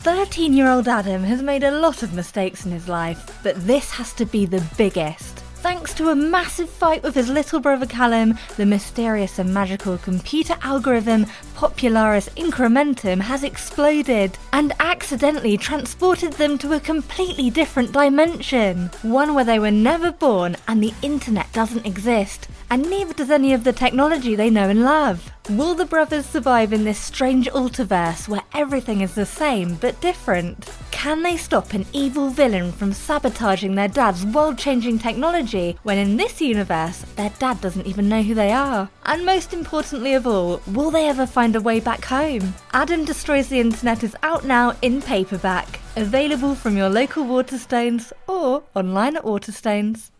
13 year old Adam has made a lot of mistakes in his life, but this has to be the biggest. Thanks to a massive fight with his little brother Callum, the mysterious and magical computer algorithm Popularis Incrementum has exploded and accidentally transported them to a completely different dimension. One where they were never born and the internet doesn't exist, and neither does any of the technology they know and love. Will the brothers survive in this strange ultiverse where everything is the same but different? Can they stop an evil villain from sabotaging their dad's world changing technology when in this universe their dad doesn't even know who they are? And most importantly of all, will they ever find a way back home? Adam Destroys the Internet is out now in paperback, available from your local Waterstones or online at Waterstones.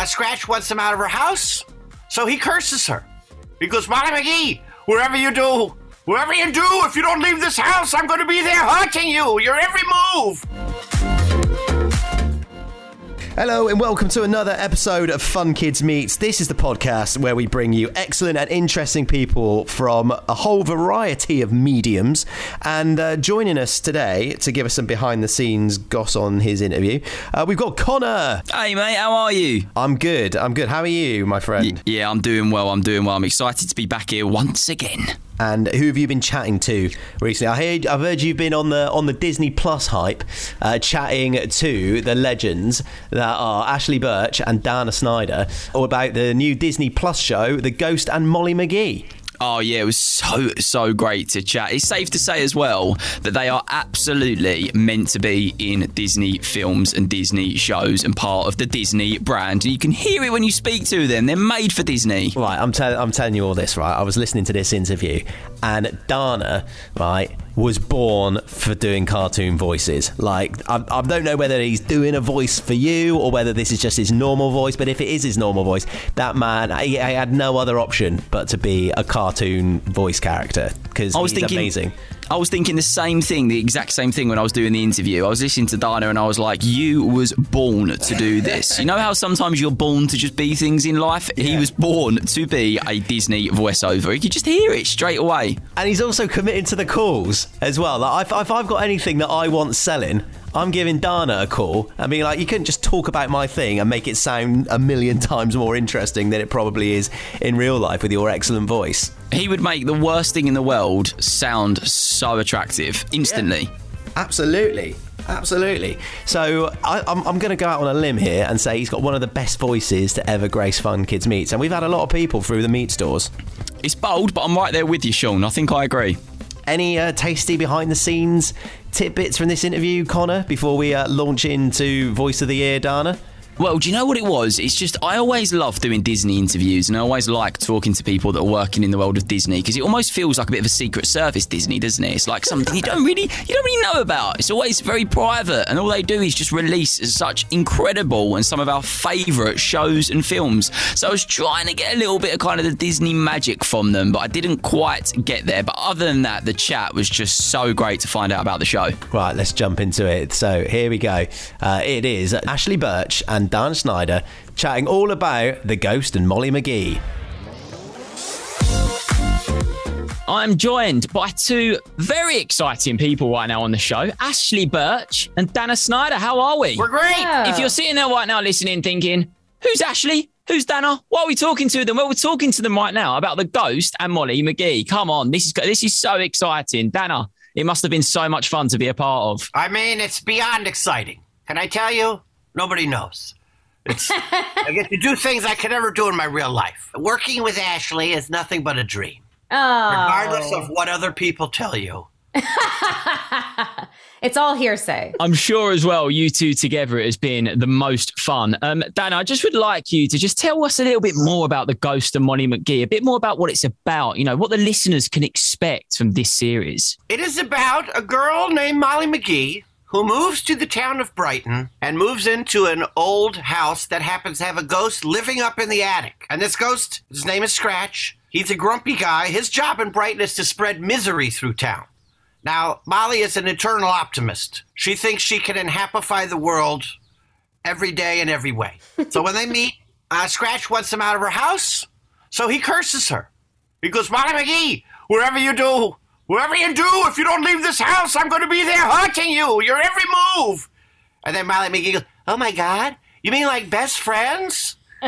Uh, Scratch wants him out of her house, so he curses her. He goes, Molly McGee, wherever you do, wherever you do, if you don't leave this house, I'm going to be there haunting you, your every move. Hello and welcome to another episode of Fun Kids Meets. This is the podcast where we bring you excellent and interesting people from a whole variety of mediums. And uh, joining us today to give us some behind the scenes goss on his interview, uh, we've got Connor. Hey mate, how are you? I'm good. I'm good. How are you, my friend? Yeah, I'm doing well. I'm doing well. I'm excited to be back here once again. And who have you been chatting to recently? I heard, I've heard you've been on the on the Disney Plus hype, uh, chatting to the legends that are Ashley Burch and Dana Snyder, all about the new Disney Plus show, The Ghost and Molly McGee. Oh yeah, it was so so great to chat. It's safe to say as well that they are absolutely meant to be in Disney films and Disney shows and part of the Disney brand. And you can hear it when you speak to them. They're made for Disney. Right, I'm, te- I'm telling you all this, right? I was listening to this interview, and Dana, right, was born for doing cartoon voices. Like, I, I don't know whether he's doing a voice for you or whether this is just his normal voice, but if it is his normal voice, that man, he, he had no other option but to be a cartoon voice character because I was he's thinking- amazing. I was thinking the same thing, the exact same thing when I was doing the interview. I was listening to Dana and I was like, You was born to do this. You know how sometimes you're born to just be things in life? He was born to be a Disney voiceover. You could just hear it straight away. And he's also committed to the calls as well. Like, if, if I've got anything that I want selling, I'm giving Dana a call and being like, you couldn't just talk about my thing and make it sound a million times more interesting than it probably is in real life with your excellent voice. He would make the worst thing in the world sound so attractive instantly. Absolutely. Absolutely. So I, I'm, I'm going to go out on a limb here and say he's got one of the best voices to ever grace Fun Kids Meets. And we've had a lot of people through the meat stores. It's bold, but I'm right there with you, Sean. I think I agree. Any uh, tasty behind the scenes tidbits from this interview, Connor, before we uh, launch into Voice of the Year, Dana? Well, do you know what it was? It's just I always love doing Disney interviews, and I always like talking to people that are working in the world of Disney because it almost feels like a bit of a secret service Disney, doesn't it? It's like something you don't really you don't really know about. It's always very private, and all they do is just release such incredible and some of our favourite shows and films. So I was trying to get a little bit of kind of the Disney magic from them, but I didn't quite get there. But other than that, the chat was just so great to find out about the show. Right, let's jump into it. So here we go. Uh, it is Ashley Burch and Dan Snyder chatting all about the Ghost and Molly McGee. I'm joined by two very exciting people right now on the show Ashley Burch and Dana Snyder. How are we? We're great. If you're sitting there right now listening, thinking, who's Ashley? Who's Dana? Why are we talking to them? Well, we're talking to them right now about the ghost and Molly McGee. Come on, this is this is so exciting. Dana, it must have been so much fun to be a part of. I mean, it's beyond exciting. Can I tell you? Nobody knows. It's, I get to do things I could never do in my real life. Working with Ashley is nothing but a dream, Oh. regardless of what other people tell you. it's all hearsay. I'm sure as well, you two together it has been the most fun. Um, Dana, I just would like you to just tell us a little bit more about the Ghost of Molly McGee, a bit more about what it's about, you know, what the listeners can expect from this series. It is about a girl named Molly McGee who moves to the town of Brighton and moves into an old house that happens to have a ghost living up in the attic. And this ghost, his name is Scratch. He's a grumpy guy. His job in Brighton is to spread misery through town. Now, Molly is an eternal optimist. She thinks she can happify the world every day in every way. So when they meet, uh, Scratch wants him out of her house, so he curses her. He goes, Molly McGee, wherever you do, wherever you do, if you don't leave this house, I'm going to be there haunting you, your every move. And then Molly McGee goes, Oh my God, you mean like best friends?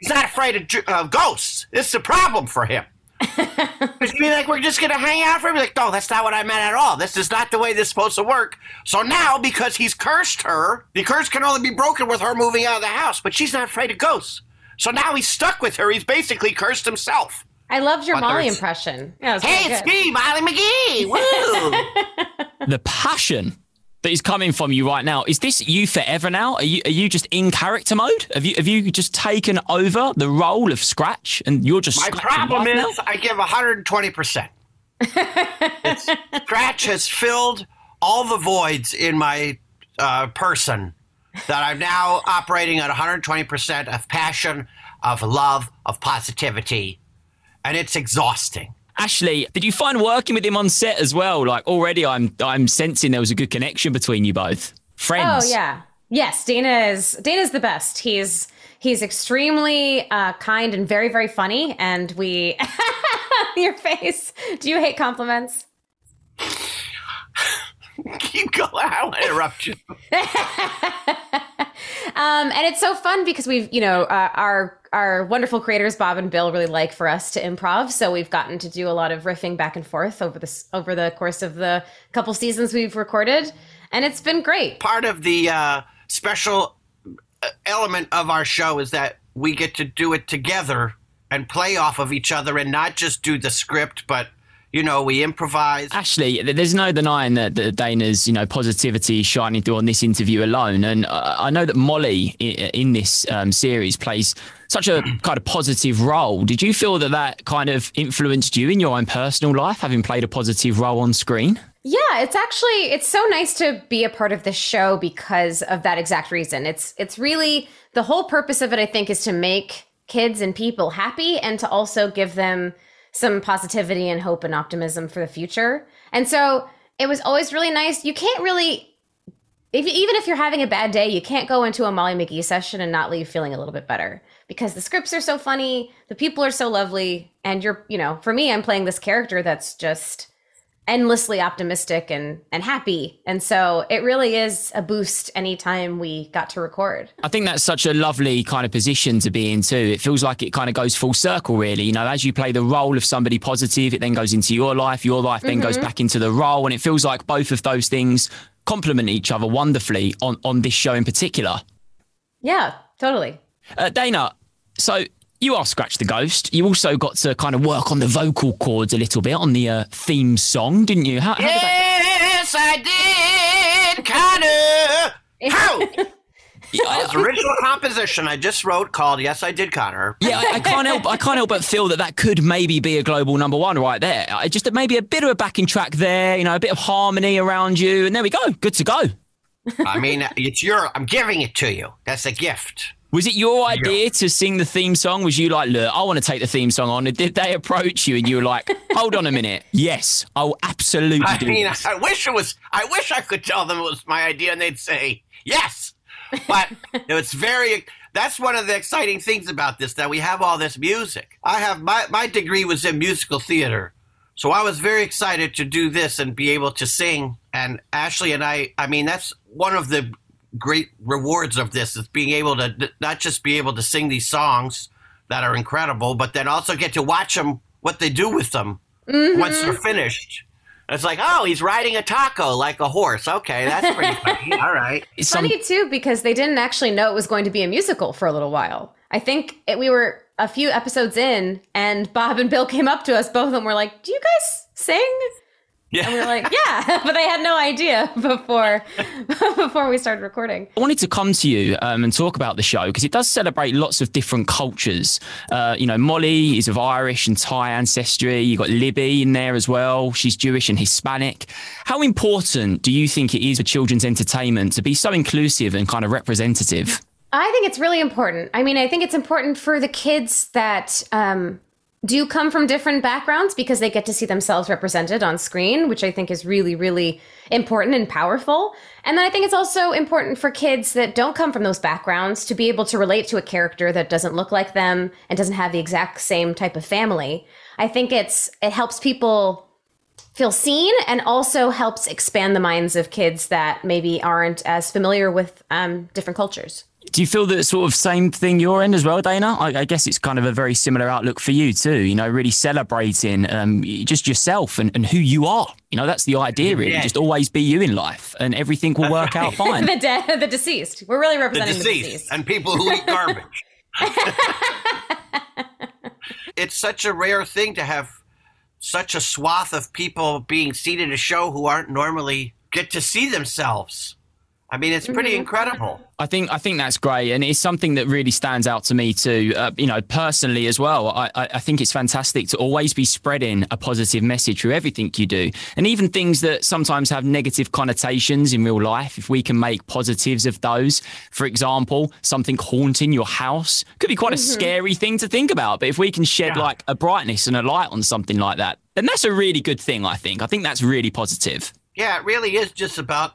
He's not afraid of uh, ghosts. This is a problem for him. Because you mean like we're just gonna hang out for him? Like, no, that's not what I meant at all. This is not the way this is supposed to work. So now, because he's cursed her, the curse can only be broken with her moving out of the house. But she's not afraid of ghosts. So now he's stuck with her. He's basically cursed himself. I loved your Molly impression. Yeah, it was Hey, it's me, Molly McGee. Woo! the passion that is coming from you right now is this you forever now are you are you just in character mode have you have you just taken over the role of scratch and you're just My problem right now? is I give 120%. Scratch has filled all the voids in my uh, person that I'm now operating at 120% of passion, of love, of positivity, and it's exhausting. Ashley, did you find working with him on set as well? Like already, I'm I'm sensing there was a good connection between you both. Friends. Oh yeah. Yes, Dana is Dana's the best. He's he's extremely uh, kind and very very funny. And we, your face. Do you hate compliments? Keep going. I want to interrupt you. Um, and it's so fun because we've, you know, uh, our our wonderful creators Bob and Bill really like for us to improv, so we've gotten to do a lot of riffing back and forth over this over the course of the couple seasons we've recorded, and it's been great. Part of the uh, special uh, element of our show is that we get to do it together and play off of each other and not just do the script, but, you know, we improvise. Ashley, th- there's no denying that, that Dana's, you know, positivity shining through on this interview alone. And uh, I know that Molly in, in this um, series plays such a kind of positive role. Did you feel that that kind of influenced you in your own personal life, having played a positive role on screen? Yeah, it's actually it's so nice to be a part of this show because of that exact reason. It's it's really the whole purpose of it I think is to make kids and people happy and to also give them some positivity and hope and optimism for the future. And so it was always really nice. You can't really if, even if you're having a bad day, you can't go into a Molly McGee session and not leave feeling a little bit better because the scripts are so funny, the people are so lovely, and you're, you know, for me, I'm playing this character that's just endlessly optimistic and and happy. And so it really is a boost anytime we got to record. I think that's such a lovely kind of position to be in too. It feels like it kind of goes full circle, really. You know, as you play the role of somebody positive, it then goes into your life. Your life then goes back into the role, and it feels like both of those things complement each other wonderfully on on this show in particular. Yeah, totally. Uh, Dana, so you are Scratch the Ghost. You also got to kind of work on the vocal cords a little bit on the uh, theme song, didn't you? How, how did that- Yes, I did, Connor. How? Yeah, It's original composition I just wrote called "Yes, I Did, Connor." Yeah, I, I can't help. I can't help but feel that that could maybe be a global number one right there. I just maybe a bit of a backing track there, you know, a bit of harmony around you, and there we go. Good to go. I mean, it's your. I'm giving it to you. That's a gift. Was it your idea to sing the theme song? Was you like, look, I want to take the theme song on? Did they approach you and you were like, hold on a minute? Yes, I'll absolutely I do mean, this. I wish it was. I wish I could tell them it was my idea, and they'd say yes. But it's very. That's one of the exciting things about this that we have all this music. I have my my degree was in musical theater, so I was very excited to do this and be able to sing. And Ashley and I, I mean, that's one of the great rewards of this is being able to not just be able to sing these songs that are incredible, but then also get to watch them what they do with them mm-hmm. once they're finished. It's like, oh, he's riding a taco like a horse. Okay, that's pretty funny. All right. It's some- Funny too because they didn't actually know it was going to be a musical for a little while. I think it, we were a few episodes in, and Bob and Bill came up to us. Both of them were like, "Do you guys sing?" And we were like, "Yeah," but they had no idea before before we started recording. I wanted to come to you um, and talk about the show because it does celebrate lots of different cultures. Uh, you know, Molly is of Irish and Thai ancestry. You've got Libby in there as well. She's Jewish and Hispanic. How important do you think it is for children's entertainment to be so inclusive and kind of representative? I think it's really important. I mean, I think it's important for the kids that um, do come from different backgrounds because they get to see themselves represented on screen, which I think is really, really important and powerful. And then I think it's also important for kids that don't come from those backgrounds to be able to relate to a character that doesn't look like them and doesn't have the exact same type of family. I think it's it helps people feel seen and also helps expand the minds of kids that maybe aren't as familiar with um, different cultures. Do you feel that sort of same thing you're in as well, Dana? I, I, guess it's kind of a very similar outlook for you too. You know, really celebrating um, just yourself and, and who you are. You know, that's the idea, really. Yeah. Just always be you in life, and everything will work out fine. the de- the deceased. We're really representing the deceased, the deceased. and people who eat garbage. it's such a rare thing to have such a swath of people being seen in a show who aren't normally get to see themselves. I mean, it's pretty mm-hmm. incredible. I think I think that's great, and it's something that really stands out to me too. Uh, you know, personally as well. I, I think it's fantastic to always be spreading a positive message through everything you do, and even things that sometimes have negative connotations in real life. If we can make positives of those, for example, something haunting your house could be quite mm-hmm. a scary thing to think about, but if we can shed yeah. like a brightness and a light on something like that, then that's a really good thing. I think. I think that's really positive. Yeah, it really is just about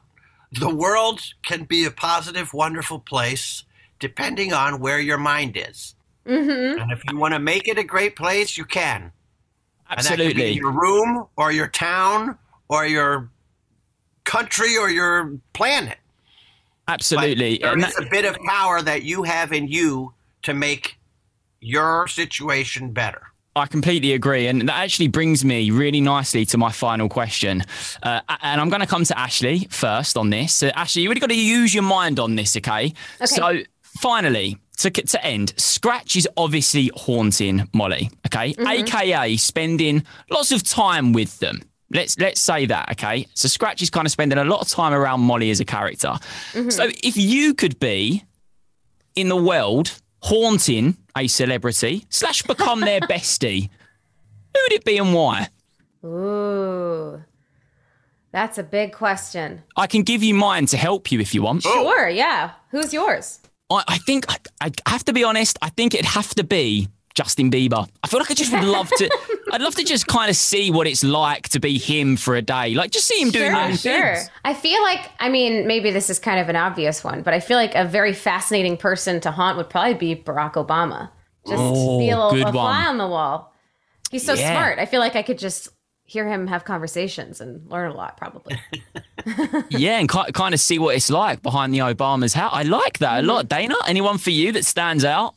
the world can be a positive, wonderful place depending on where your mind is. Mm-hmm. And if you want to make it a great place, you can. Absolutely. And that could be your room or your town or your country or your planet. Absolutely. But there is a bit of power that you have in you to make your situation better. I completely agree. And that actually brings me really nicely to my final question. Uh, and I'm going to come to Ashley first on this. So, Ashley, you really got to use your mind on this, okay? okay. So, finally, to, to end, Scratch is obviously haunting Molly, okay? Mm-hmm. AKA spending lots of time with them. Let's let's say that, okay? So Scratch is kind of spending a lot of time around Molly as a character. Mm-hmm. So if you could be in the world haunting a celebrity slash become their bestie, who would it be and why? Ooh, that's a big question. I can give you mine to help you if you want. Sure, yeah. Who's yours? I, I think I, I have to be honest. I think it'd have to be Justin Bieber. I feel like I just would love to. I'd love to just kind of see what it's like to be him for a day. Like just see him doing sure, those sure. things. I feel like I mean maybe this is kind of an obvious one, but I feel like a very fascinating person to haunt would probably be Barack Obama. Just oh, be a little a fly on the wall. He's so yeah. smart. I feel like I could just hear him have conversations and learn a lot probably. yeah, and kind of see what it's like behind the Obama's house. I like that a lot. Mm-hmm. Dana, anyone for you that stands out?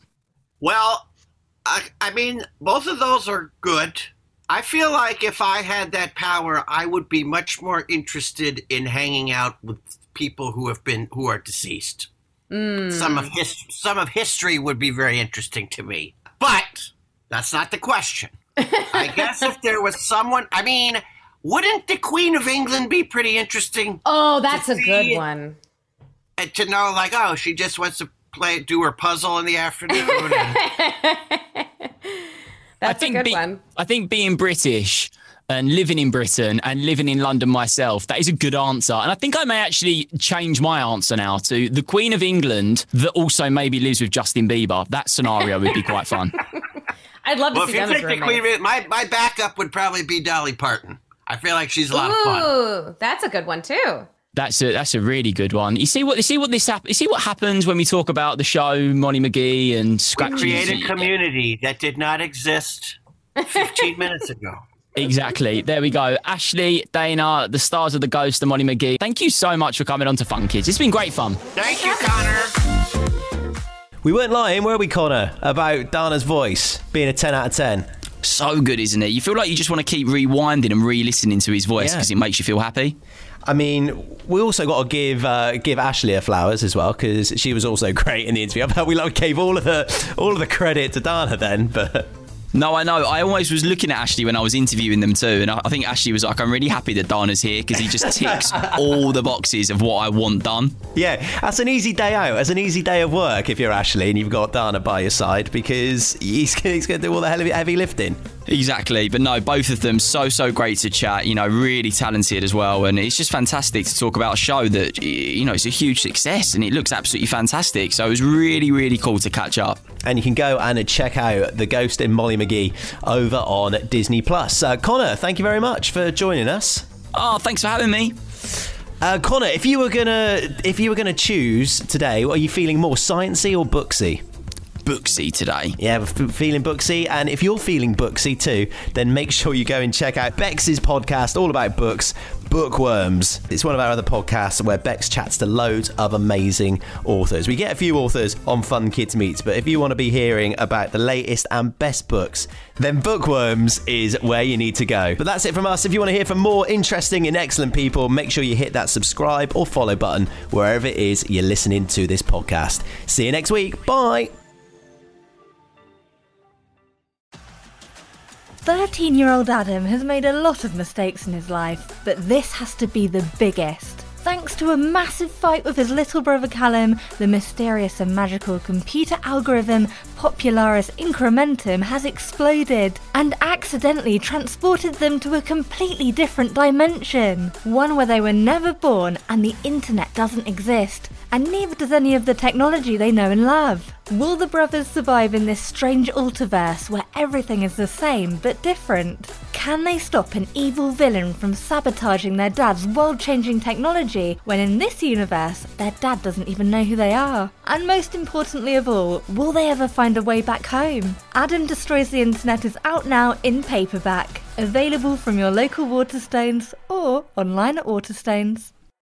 Well, I, I mean, both of those are good. I feel like if I had that power, I would be much more interested in hanging out with people who have been who are deceased. Mm. Some of his, some of history would be very interesting to me, but that's not the question. I guess if there was someone, I mean, wouldn't the Queen of England be pretty interesting? Oh, that's a good one. And to know, like, oh, she just wants to play do her puzzle in the afternoon. That's I think a good be, one. I think being British and living in Britain and living in London myself, that is a good answer. And I think I may actually change my answer now to the Queen of England that also maybe lives with Justin Bieber. That scenario would be quite fun. I'd love to well, see if you take the Queen of my, my backup would probably be Dolly Parton. I feel like she's a lot Ooh, of fun. Ooh, that's a good one too. That's a that's a really good one. You see what you see what this hap- you see what happens when we talk about the show Molly McGee and Scratch. We create a community that did not exist 15 minutes ago. Exactly. There we go. Ashley, Dana, the stars of the Ghost, and Molly McGee. Thank you so much for coming on to Fun Kids. It's been great fun. Thank you, Connor. We weren't lying, were we, Connor, about Dana's voice being a 10 out of 10? So good, isn't it? You feel like you just want to keep rewinding and re-listening to his voice because yeah. it makes you feel happy. I mean, we also got to give uh, give Ashley her flowers as well because she was also great in the interview. I we like gave all of the all of the credit to Dana then, but. No, I know. I always was looking at Ashley when I was interviewing them too, and I think Ashley was like, "I'm really happy that Dana's here because he just ticks all the boxes of what I want done." Yeah, that's an easy day out. That's an easy day of work if you're Ashley and you've got Dana by your side because he's, he's going to do all the heavy, heavy lifting. Exactly. But no, both of them so, so great to chat. You know, really talented as well. And it's just fantastic to talk about a show that, you know, it's a huge success and it looks absolutely fantastic. So it was really, really cool to catch up. And you can go and check out The Ghost in Molly McGee over on Disney Plus. Uh, Connor, thank you very much for joining us. Oh, thanks for having me. Uh, Connor, if you were gonna if you were gonna choose today, are you feeling more sciencey or booksy? Booksy today. Yeah, f- feeling booksy. And if you're feeling booksy too, then make sure you go and check out Bex's podcast all about books, Bookworms. It's one of our other podcasts where Bex chats to loads of amazing authors. We get a few authors on Fun Kids Meets, but if you want to be hearing about the latest and best books, then Bookworms is where you need to go. But that's it from us. If you want to hear from more interesting and excellent people, make sure you hit that subscribe or follow button wherever it is you're listening to this podcast. See you next week. Bye. 13 year old Adam has made a lot of mistakes in his life, but this has to be the biggest. Thanks to a massive fight with his little brother Callum, the mysterious and magical computer algorithm Popularis Incrementum has exploded and accidentally transported them to a completely different dimension. One where they were never born and the internet doesn't exist, and neither does any of the technology they know and love. Will the brothers survive in this strange ultiverse where everything is the same but different? Can they stop an evil villain from sabotaging their dad's world changing technology when in this universe their dad doesn't even know who they are? And most importantly of all, will they ever find a way back home? Adam Destroys the Internet is out now in paperback, available from your local Waterstones or online at Waterstones.